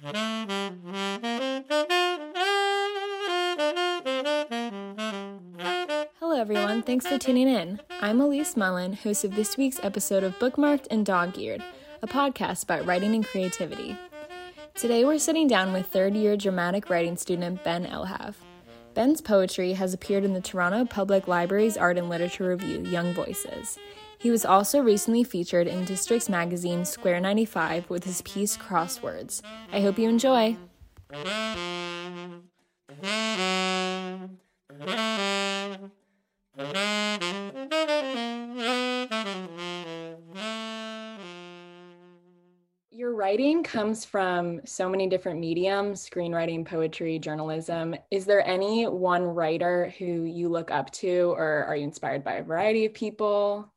Hello, everyone. Thanks for tuning in. I'm Elise Mullen, host of this week's episode of Bookmarked and Dogeared, a podcast about writing and creativity. Today, we're sitting down with third year dramatic writing student Ben Elhav. Ben's poetry has appeared in the Toronto Public Library's Art and Literature Review, Young Voices. He was also recently featured in Districts Magazine Square 95 with his piece Crossed Words. I hope you enjoy. Your writing comes from so many different mediums screenwriting, poetry, journalism. Is there any one writer who you look up to, or are you inspired by a variety of people?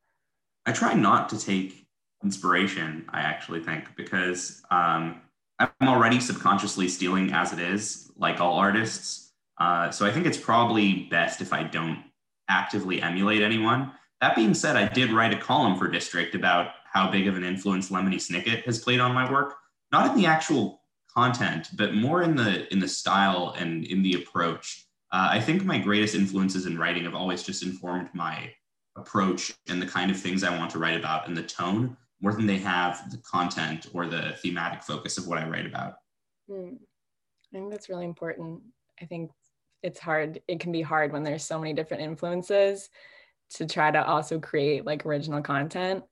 I try not to take inspiration, I actually think, because um, I'm already subconsciously stealing as it is, like all artists. Uh, so I think it's probably best if I don't actively emulate anyone. That being said, I did write a column for District about how big of an influence Lemony Snicket has played on my work, not in the actual content, but more in the in the style and in the approach. Uh, I think my greatest influences in writing have always just informed my approach and the kind of things I want to write about and the tone more than they have the content or the thematic focus of what I write about. Hmm. I think that's really important. I think it's hard. It can be hard when there's so many different influences to try to also create like original content.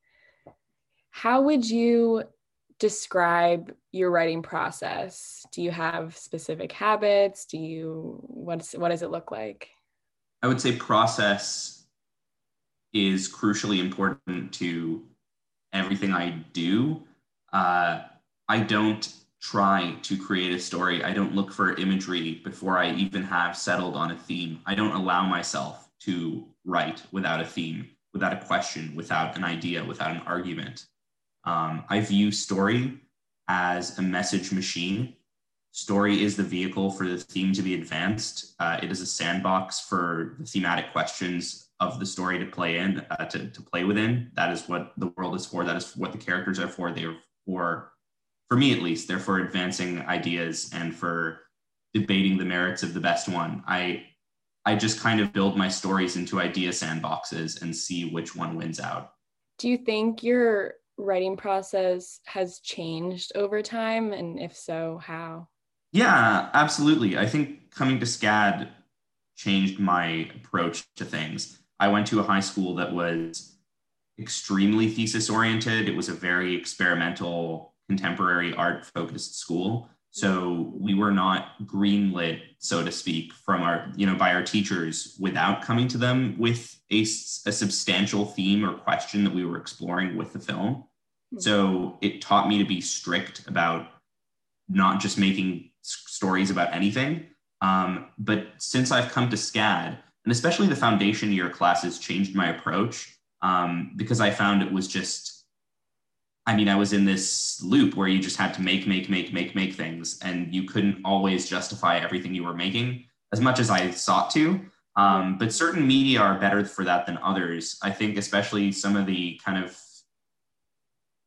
How would you describe your writing process? Do you have specific habits? Do you what's what does it look like? I would say process is crucially important to everything I do. Uh, I don't try to create a story. I don't look for imagery before I even have settled on a theme. I don't allow myself to write without a theme, without a question, without an idea, without an argument. Um, I view story as a message machine. Story is the vehicle for the theme to be advanced. Uh, it is a sandbox for the thematic questions of the story to play in, uh, to, to play within. That is what the world is for. That is what the characters are for. They are for, for me at least, they're for advancing ideas and for debating the merits of the best one. I I just kind of build my stories into idea sandboxes and see which one wins out. Do you think your writing process has changed over time? And if so, how? Yeah, absolutely. I think coming to SCAD changed my approach to things. I went to a high school that was extremely thesis oriented. It was a very experimental, contemporary art focused school. So we were not greenlit, so to speak, from our, you know, by our teachers without coming to them with a, a substantial theme or question that we were exploring with the film. Mm-hmm. So it taught me to be strict about not just making stories about anything. Um, but since I've come to SCAD, and especially the foundation year classes changed my approach um, because I found it was just, I mean, I was in this loop where you just had to make, make, make, make, make things, and you couldn't always justify everything you were making as much as I sought to. Um, but certain media are better for that than others. I think, especially some of the kind of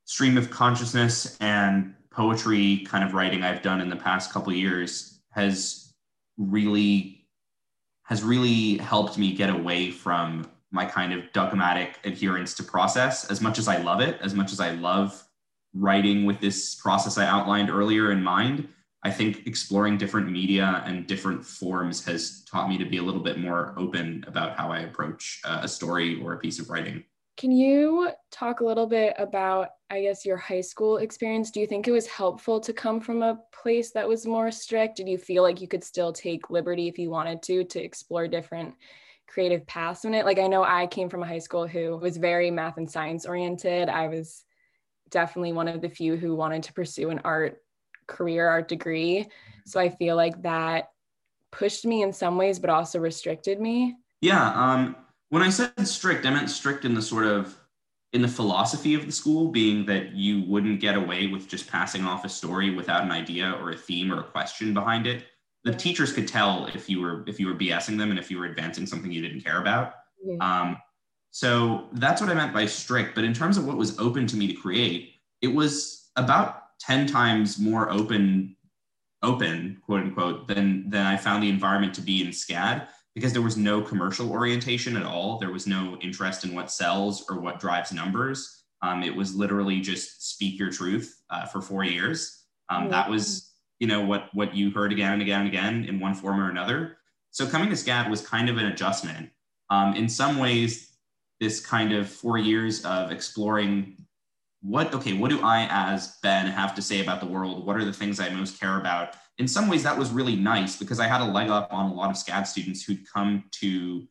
stream of consciousness and poetry kind of writing I've done in the past couple years has really has really helped me get away from my kind of dogmatic adherence to process as much as I love it, as much as I love writing with this process I outlined earlier in mind. I think exploring different media and different forms has taught me to be a little bit more open about how I approach uh, a story or a piece of writing. Can you talk a little bit about, I guess, your high school experience? Do you think it was helpful to come from a place that was more strict? Did you feel like you could still take liberty if you wanted to, to explore different creative paths in it? Like, I know I came from a high school who was very math and science oriented. I was definitely one of the few who wanted to pursue an art career, art degree. So I feel like that pushed me in some ways, but also restricted me. Yeah. Um, when I said strict, I meant strict in the sort of in the philosophy of the school, being that you wouldn't get away with just passing off a story without an idea or a theme or a question behind it. The teachers could tell if you were if you were BSing them and if you were advancing something you didn't care about. Um, so that's what I meant by strict. But in terms of what was open to me to create, it was about 10 times more open open, quote unquote, than than I found the environment to be in SCAD because there was no commercial orientation at all. There was no interest in what sells or what drives numbers. Um, it was literally just speak your truth uh, for four years. Um, that was, you know, what what you heard again and again and again in one form or another. So coming to SCAD was kind of an adjustment. Um, in some ways, this kind of four years of exploring what okay what do i as ben have to say about the world? What are the things i most care about? In some ways that was really nice because i had a leg up on a lot of scad students who'd come to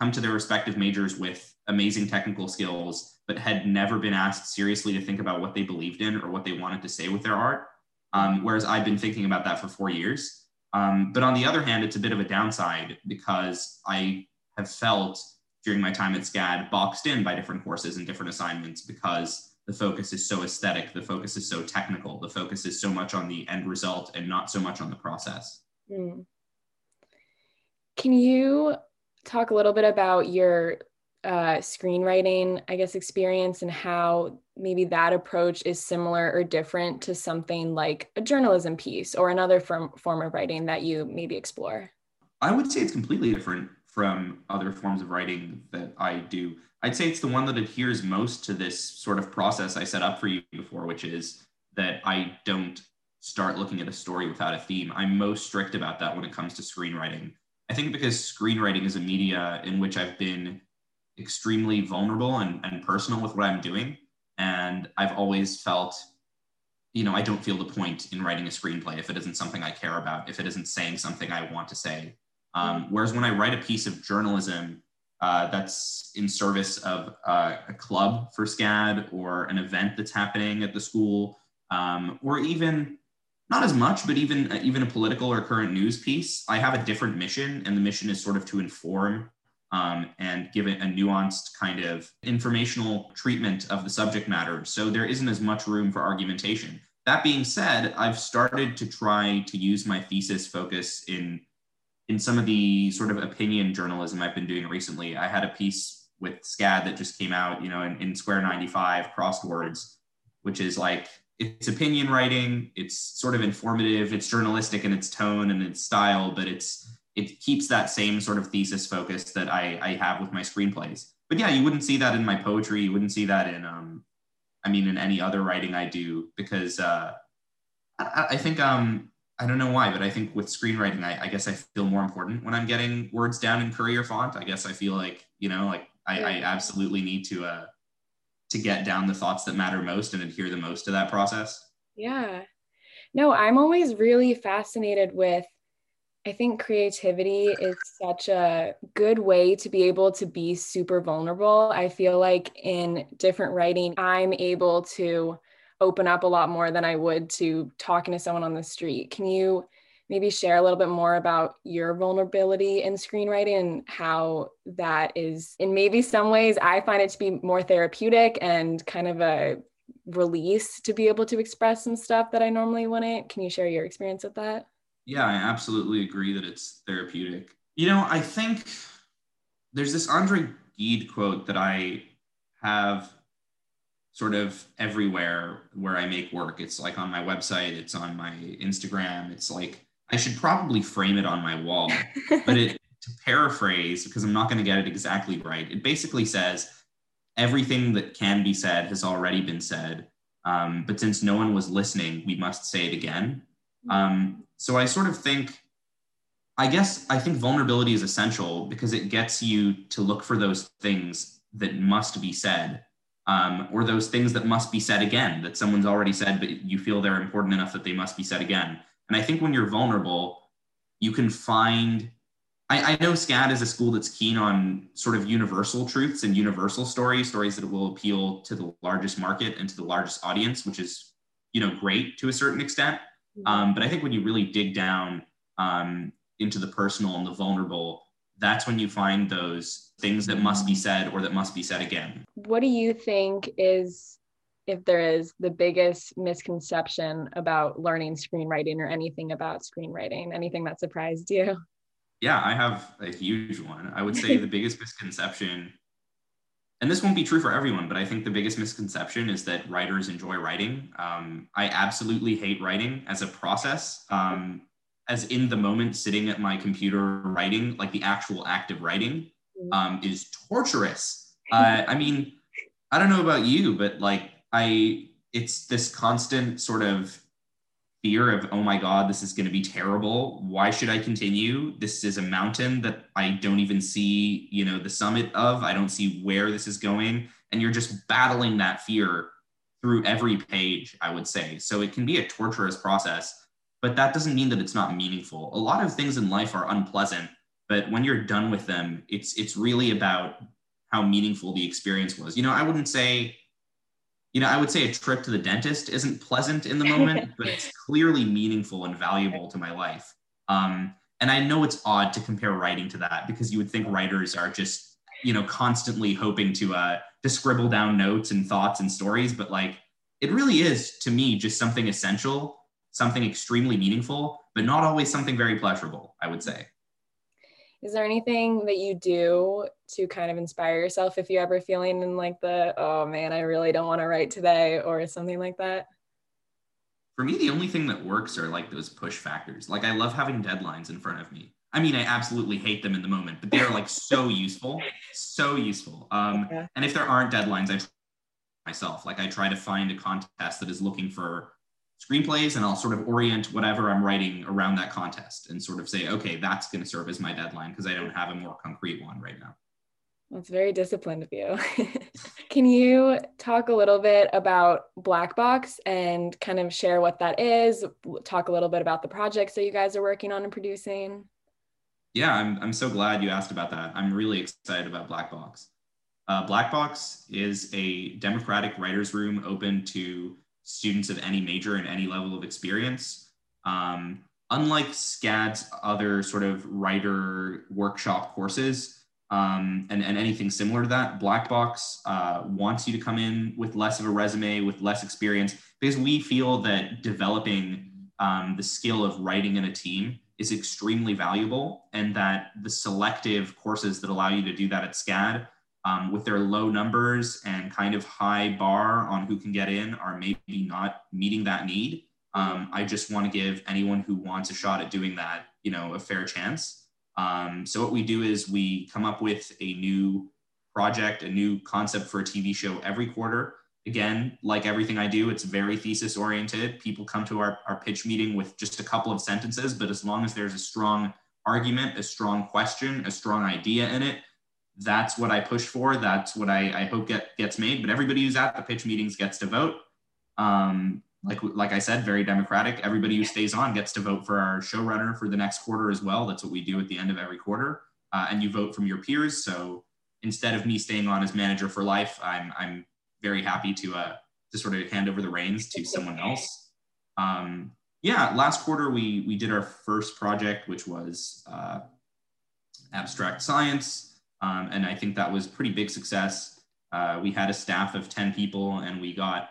come to their respective majors with amazing technical skills but had never been asked seriously to think about what they believed in or what they wanted to say with their art. Um, whereas i've been thinking about that for four years. Um, but on the other hand it's a bit of a downside because i have felt during my time at scad boxed in by different courses and different assignments because the focus is so aesthetic, the focus is so technical, the focus is so much on the end result and not so much on the process. Mm. Can you talk a little bit about your uh, screenwriting, I guess, experience and how maybe that approach is similar or different to something like a journalism piece or another form, form of writing that you maybe explore? I would say it's completely different from other forms of writing that I do. I'd say it's the one that adheres most to this sort of process I set up for you before, which is that I don't start looking at a story without a theme. I'm most strict about that when it comes to screenwriting. I think because screenwriting is a media in which I've been extremely vulnerable and, and personal with what I'm doing. And I've always felt, you know, I don't feel the point in writing a screenplay if it isn't something I care about, if it isn't saying something I want to say. Um, whereas when I write a piece of journalism, uh, that's in service of uh, a club for SCAD or an event that's happening at the school, um, or even not as much, but even even a political or current news piece. I have a different mission, and the mission is sort of to inform um, and give it a nuanced kind of informational treatment of the subject matter. So there isn't as much room for argumentation. That being said, I've started to try to use my thesis focus in in some of the sort of opinion journalism I've been doing recently, I had a piece with SCAD that just came out, you know, in, in Square 95 Crossed Words, which is like it's opinion writing, it's sort of informative, it's journalistic in its tone and its style, but it's it keeps that same sort of thesis focus that I, I have with my screenplays. But yeah, you wouldn't see that in my poetry. You wouldn't see that in um, I mean, in any other writing I do because uh, I, I think um, I don't know why, but I think with screenwriting, I, I, guess I feel more important when I'm getting words down in Courier font. I guess I feel like, you know, like I, I absolutely need to uh to get down the thoughts that matter most and adhere the most to that process. Yeah. No, I'm always really fascinated with I think creativity is such a good way to be able to be super vulnerable. I feel like in different writing, I'm able to open up a lot more than I would to talking to someone on the street. Can you maybe share a little bit more about your vulnerability in screenwriting and how that is in maybe some ways I find it to be more therapeutic and kind of a release to be able to express some stuff that I normally wouldn't. Can you share your experience with that? Yeah, I absolutely agree that it's therapeutic. You know, I think there's this Andre Gide quote that I have sort of everywhere where I make work. It's like on my website, it's on my Instagram. It's like I should probably frame it on my wall. but it to paraphrase, because I'm not going to get it exactly right, it basically says everything that can be said has already been said. Um, but since no one was listening, we must say it again. Mm-hmm. Um, so I sort of think, I guess I think vulnerability is essential because it gets you to look for those things that must be said um, or those things that must be said again that someone's already said, but you feel they're important enough that they must be said again. And I think when you're vulnerable, you can find. I, I know SCAD is a school that's keen on sort of universal truths and universal stories, stories that will appeal to the largest market and to the largest audience, which is, you know, great to a certain extent. Mm-hmm. Um, but I think when you really dig down um, into the personal and the vulnerable, that's when you find those things that must be said or that must be said again. What do you think is, if there is, the biggest misconception about learning screenwriting or anything about screenwriting? Anything that surprised you? Yeah, I have a huge one. I would say the biggest misconception and this won't be true for everyone, but I think the biggest misconception is that writers enjoy writing. Um, I absolutely hate writing as a process. Um, as in the moment, sitting at my computer writing, like the actual act of writing, mm. um, is torturous. Uh, I mean, I don't know about you, but like I, it's this constant sort of fear of oh my god this is going to be terrible. Why should i continue? This is a mountain that i don't even see you know the summit of. I don't see where this is going. And you're just battling that fear through every page i would say. So it can be a torturous process but that doesn't mean that it's not meaningful a lot of things in life are unpleasant but when you're done with them it's it's really about how meaningful the experience was you know i wouldn't say you know, I would say a trip to the dentist isn't pleasant in the moment, but it's clearly meaningful and valuable to my life. Um, and I know it's odd to compare writing to that because you would think writers are just, you know, constantly hoping to uh, to scribble down notes and thoughts and stories, but like it really is to me just something essential, something extremely meaningful, but not always something very pleasurable. I would say. Is there anything that you do to kind of inspire yourself if you're ever feeling in like the, oh man, I really don't want to write today or something like that? For me, the only thing that works are like those push factors. Like I love having deadlines in front of me. I mean, I absolutely hate them in the moment, but they're like so useful, so useful. Um, okay. And if there aren't deadlines, I myself like I try to find a contest that is looking for screenplays and I'll sort of orient whatever I'm writing around that contest and sort of say, okay, that's going to serve as my deadline because I don't have a more concrete one right now. That's very disciplined of you. Can you talk a little bit about Black Box and kind of share what that is? Talk a little bit about the projects that you guys are working on and producing. Yeah, I'm, I'm so glad you asked about that. I'm really excited about Black Box. Uh, Black Box is a democratic writer's room open to students of any major and any level of experience. Um, unlike SCAD's other sort of writer workshop courses um, and, and anything similar to that, Black Box uh, wants you to come in with less of a resume, with less experience, because we feel that developing um, the skill of writing in a team is extremely valuable and that the selective courses that allow you to do that at SCAD um, with their low numbers and kind of high bar on who can get in are maybe not meeting that need. Um, I just want to give anyone who wants a shot at doing that, you know, a fair chance. Um, so what we do is we come up with a new project, a new concept for a TV show every quarter. Again, like everything I do, it's very thesis oriented. People come to our, our pitch meeting with just a couple of sentences, but as long as there's a strong argument, a strong question, a strong idea in it, that's what I push for. That's what I, I hope get, gets made. But everybody who's at the pitch meetings gets to vote. Um, like like I said, very democratic. Everybody who stays on gets to vote for our showrunner for the next quarter as well. That's what we do at the end of every quarter. Uh, and you vote from your peers. So instead of me staying on as manager for life, I'm I'm very happy to uh, to sort of hand over the reins to someone else. Um, yeah, last quarter we we did our first project, which was uh, abstract science. Um, and I think that was pretty big success. Uh, we had a staff of 10 people and we got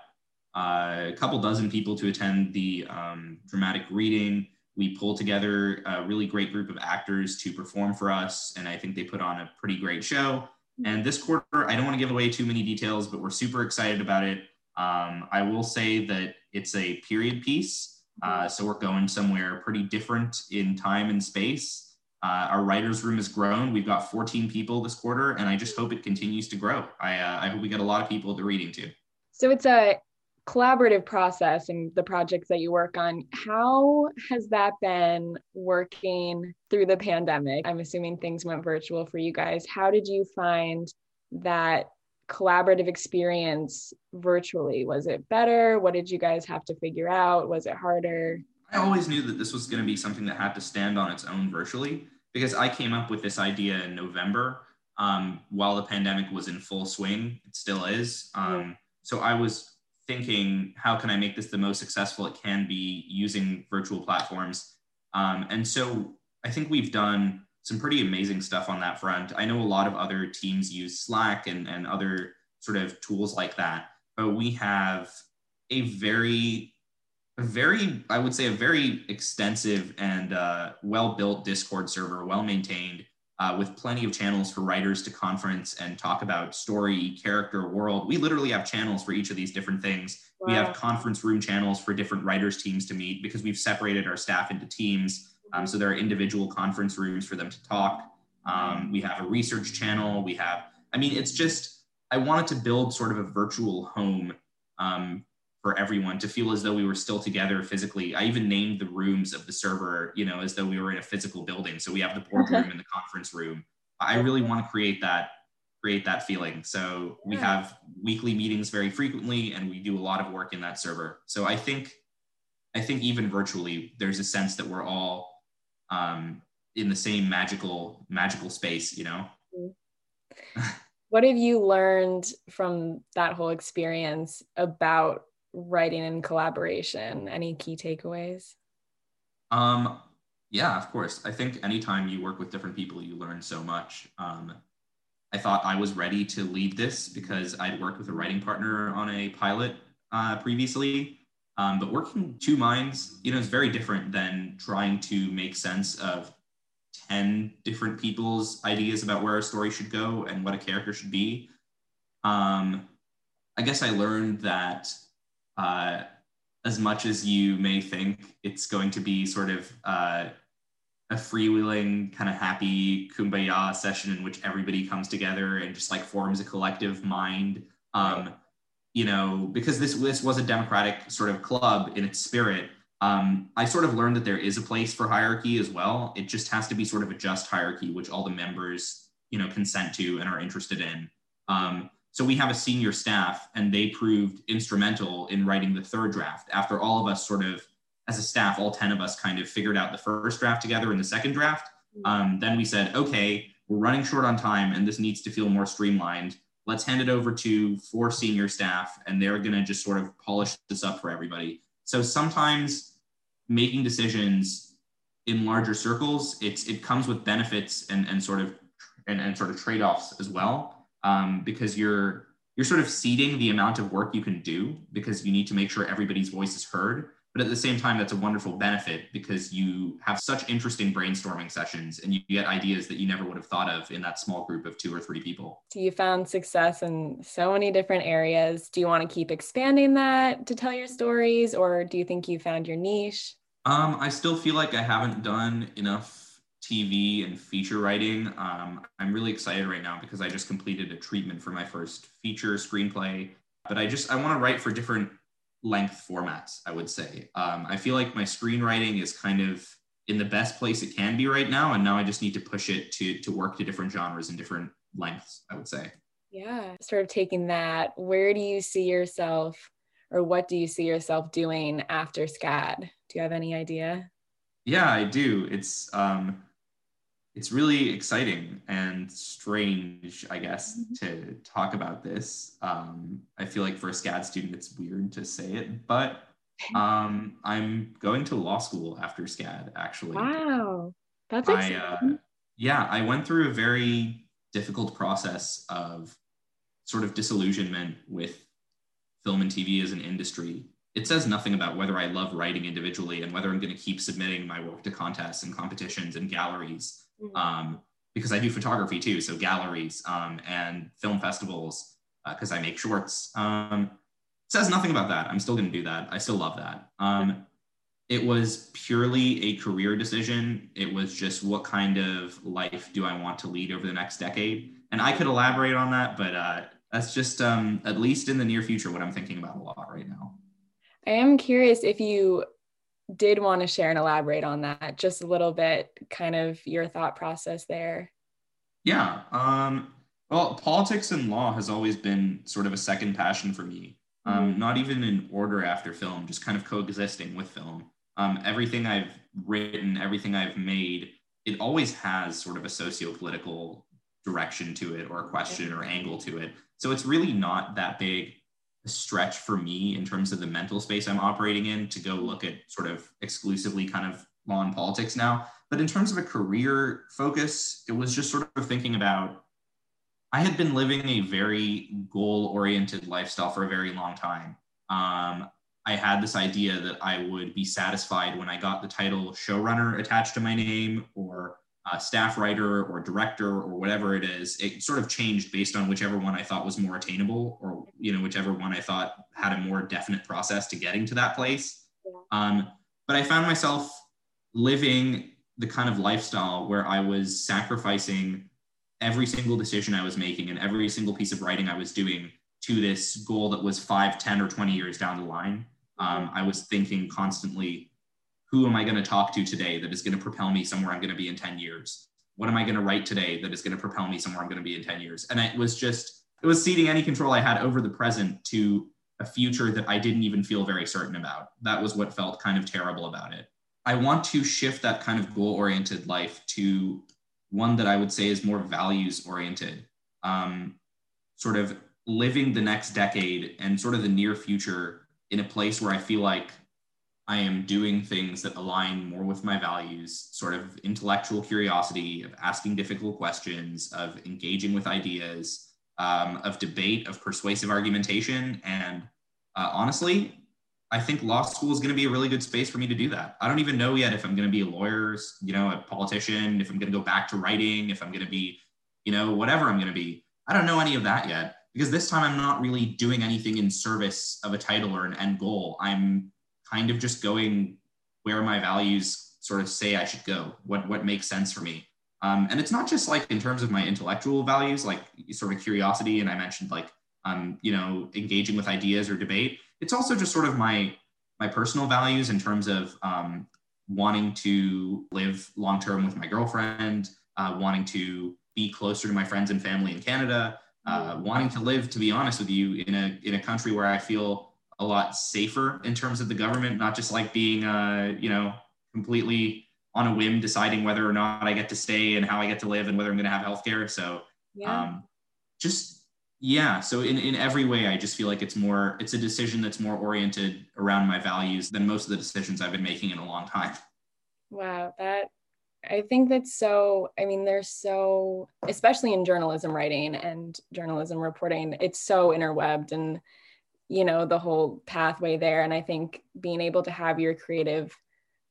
uh, a couple dozen people to attend the um, dramatic reading. We pulled together a really great group of actors to perform for us. And I think they put on a pretty great show. And this quarter, I don't want to give away too many details, but we're super excited about it. Um, I will say that it's a period piece. Uh, so we're going somewhere pretty different in time and space. Uh, our writers room has grown. We've got 14 people this quarter, and I just hope it continues to grow. I, uh, I hope we get a lot of people to reading too. So it's a collaborative process in the projects that you work on. How has that been working through the pandemic? I'm assuming things went virtual for you guys. How did you find that collaborative experience virtually? Was it better? What did you guys have to figure out? Was it harder? I always knew that this was going to be something that had to stand on its own virtually because I came up with this idea in November um, while the pandemic was in full swing. It still is. Um, so I was thinking, how can I make this the most successful it can be using virtual platforms? Um, and so I think we've done some pretty amazing stuff on that front. I know a lot of other teams use Slack and, and other sort of tools like that, but we have a very a very, I would say, a very extensive and uh, well built Discord server, well maintained, uh, with plenty of channels for writers to conference and talk about story, character, world. We literally have channels for each of these different things. Wow. We have conference room channels for different writers' teams to meet because we've separated our staff into teams. Um, so there are individual conference rooms for them to talk. Um, we have a research channel. We have, I mean, it's just, I wanted to build sort of a virtual home um, for everyone to feel as though we were still together physically. I even named the rooms of the server, you know, as though we were in a physical building. So we have the boardroom and the conference room. I really want to create that create that feeling. So we have weekly meetings very frequently and we do a lot of work in that server. So I think I think even virtually there's a sense that we're all um, in the same magical magical space, you know. Mm-hmm. what have you learned from that whole experience about writing and collaboration? Any key takeaways? Um, yeah, of course. I think anytime you work with different people, you learn so much. Um, I thought I was ready to lead this because I'd worked with a writing partner on a pilot uh, previously. Um, but working two minds, you know, is very different than trying to make sense of 10 different people's ideas about where a story should go and what a character should be. Um, I guess I learned that uh, as much as you may think it's going to be sort of uh, a freewheeling, kind of happy kumbaya session in which everybody comes together and just like forms a collective mind. Um, you know, because this this was a democratic sort of club in its spirit. Um, I sort of learned that there is a place for hierarchy as well. It just has to be sort of a just hierarchy, which all the members, you know, consent to and are interested in. Um, so we have a senior staff, and they proved instrumental in writing the third draft. After all of us sort of, as a staff, all 10 of us kind of figured out the first draft together and the second draft. Mm-hmm. Um, then we said, okay, we're running short on time, and this needs to feel more streamlined. Let's hand it over to four senior staff, and they're going to just sort of polish this up for everybody. So sometimes making decisions in larger circles, it's it comes with benefits and, and sort of and, and sort of trade-offs as well um, because you're you're sort of ceding the amount of work you can do because you need to make sure everybody's voice is heard. But at the same time, that's a wonderful benefit because you have such interesting brainstorming sessions and you get ideas that you never would have thought of in that small group of two or three people. So you found success in so many different areas. Do you want to keep expanding that to tell your stories, or do you think you found your niche? Um, I still feel like I haven't done enough TV and feature writing. Um, I'm really excited right now because I just completed a treatment for my first feature screenplay. But I just I want to write for different length formats. I would say um, I feel like my screenwriting is kind of in the best place it can be right now, and now I just need to push it to to work to different genres and different lengths. I would say. Yeah, sort of taking that. Where do you see yourself, or what do you see yourself doing after SCAD? Do you have any idea? Yeah, I do. It's um, it's really exciting and strange, I guess, mm-hmm. to talk about this. Um, I feel like for a SCAD student, it's weird to say it, but um, I'm going to law school after SCAD, actually. Wow, that's exciting. I, uh, yeah, I went through a very difficult process of sort of disillusionment with film and TV as an industry. It says nothing about whether I love writing individually and whether I'm going to keep submitting my work to contests and competitions and galleries mm-hmm. um, because I do photography too. So galleries um, and film festivals because uh, I make shorts. Um, says nothing about that. I'm still going to do that. I still love that. Um, it was purely a career decision. It was just what kind of life do I want to lead over the next decade? And I could elaborate on that, but uh, that's just um, at least in the near future what I'm thinking about a lot right now. I am curious if you did want to share and elaborate on that just a little bit, kind of your thought process there. Yeah. Um, well, politics and law has always been sort of a second passion for me. Um, mm-hmm. Not even in order after film, just kind of coexisting with film. Um, everything I've written, everything I've made, it always has sort of a socio-political direction to it or a question or angle to it. So it's really not that big stretch for me in terms of the mental space I'm operating in to go look at sort of exclusively kind of law and politics now. But in terms of a career focus, it was just sort of thinking about I had been living a very goal oriented lifestyle for a very long time. Um, I had this idea that I would be satisfied when I got the title showrunner attached to my name or uh, staff writer or director or whatever it is. It sort of changed based on whichever one I thought was more attainable, or you know, whichever one I thought had a more definite process to getting to that place. Um, but I found myself living the kind of lifestyle where I was sacrificing every single decision I was making and every single piece of writing I was doing to this goal that was five, 10, or 20 years down the line. Um, I was thinking constantly, who am I going to talk to today that is going to propel me somewhere I'm going to be in 10 years? What am I going to write today that is going to propel me somewhere I'm going to be in 10 years? And it was just, it was ceding any control I had over the present to a future that I didn't even feel very certain about. That was what felt kind of terrible about it. I want to shift that kind of goal oriented life to one that I would say is more values oriented, um, sort of living the next decade and sort of the near future in a place where I feel like I am doing things that align more with my values, sort of intellectual curiosity, of asking difficult questions, of engaging with ideas, um, of debate, of persuasive argumentation. And uh, honestly, I think law school is going to be a really good space for me to do that. I don't even know yet if I'm going to be a lawyer, you know, a politician, if I'm going to go back to writing, if I'm going to be, you know, whatever I'm going to be. I don't know any of that yet because this time I'm not really doing anything in service of a title or an end goal. I'm kind of just going where my values sort of say I should go, what what makes sense for me. Um, and it's not just like in terms of my intellectual values, like sort of curiosity, and I mentioned like um, you know engaging with ideas or debate. It's also just sort of my my personal values in terms of um, wanting to live long term with my girlfriend, uh, wanting to be closer to my friends and family in Canada, uh, mm-hmm. wanting to live, to be honest with you, in a in a country where I feel a lot safer in terms of the government, not just like being, uh, you know, completely on a whim deciding whether or not I get to stay and how I get to live and whether I'm going to have healthcare. So, yeah. um, just yeah. So in in every way, I just feel like it's more it's a decision that's more oriented around my values than most of the decisions I've been making in a long time. Wow, that I think that's so, I mean, there's so, especially in journalism writing and journalism reporting, it's so interwebbed and you know the whole pathway there. And i think being able to have your creative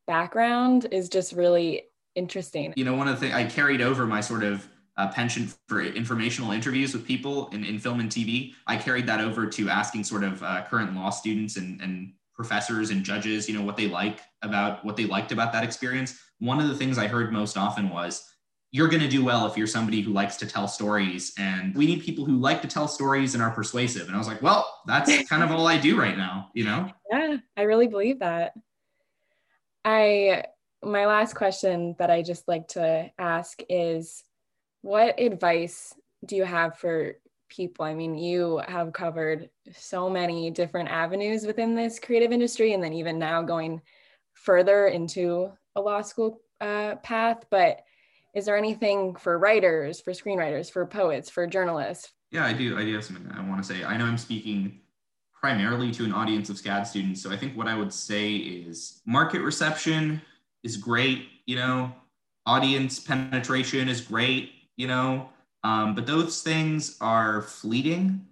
background is just really interesting. You know one of the things i carried over my sort of uh, penchant for informational interviews with people in, in film and tv i carried that over to asking sort of uh, current law students and, and professors and judges you know what they like about what they liked about that experience. One of the things i heard most often was you're going to do well if you're somebody who likes to tell stories. And we need people who like to tell stories and are persuasive. And I was like, well, that's kind of all I do right now, you know? Yeah, I really believe that. I, my last question that I just like to ask is what advice do you have for people? I mean, you have covered so many different avenues within this creative industry, and then even now going further into a law school uh, path. But is there anything for writers, for screenwriters, for poets, for journalists? Yeah, I do. I do have something I want to say. I know I'm speaking primarily to an audience of SCAD students. So I think what I would say is market reception is great, you know, audience penetration is great, you know, um, but those things are fleeting.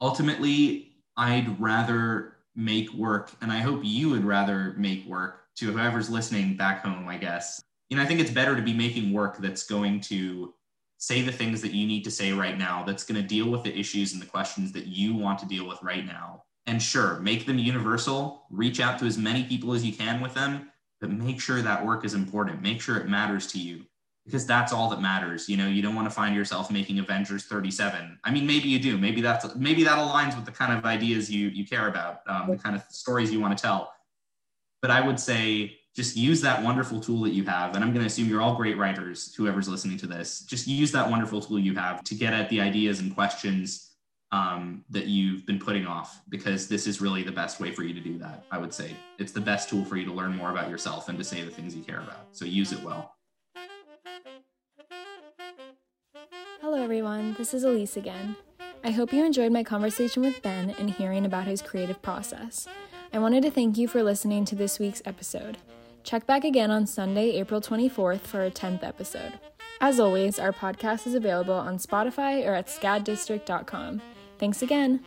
Ultimately, I'd rather make work, and I hope you would rather make work to whoever's listening back home, I guess, you know, I think it's better to be making work that's going to say the things that you need to say right now, that's going to deal with the issues and the questions that you want to deal with right now. And sure, make them universal, reach out to as many people as you can with them, but make sure that work is important. Make sure it matters to you because that's all that matters. You know, you don't want to find yourself making Avengers 37. I mean, maybe you do. Maybe that's maybe that aligns with the kind of ideas you you care about, um, the kind of stories you want to tell. But I would say just use that wonderful tool that you have. And I'm going to assume you're all great writers, whoever's listening to this. Just use that wonderful tool you have to get at the ideas and questions um, that you've been putting off, because this is really the best way for you to do that. I would say it's the best tool for you to learn more about yourself and to say the things you care about. So use it well. Hello, everyone. This is Elise again. I hope you enjoyed my conversation with Ben and hearing about his creative process. I wanted to thank you for listening to this week's episode. Check back again on Sunday, April 24th for our 10th episode. As always, our podcast is available on Spotify or at scaddistrict.com. Thanks again.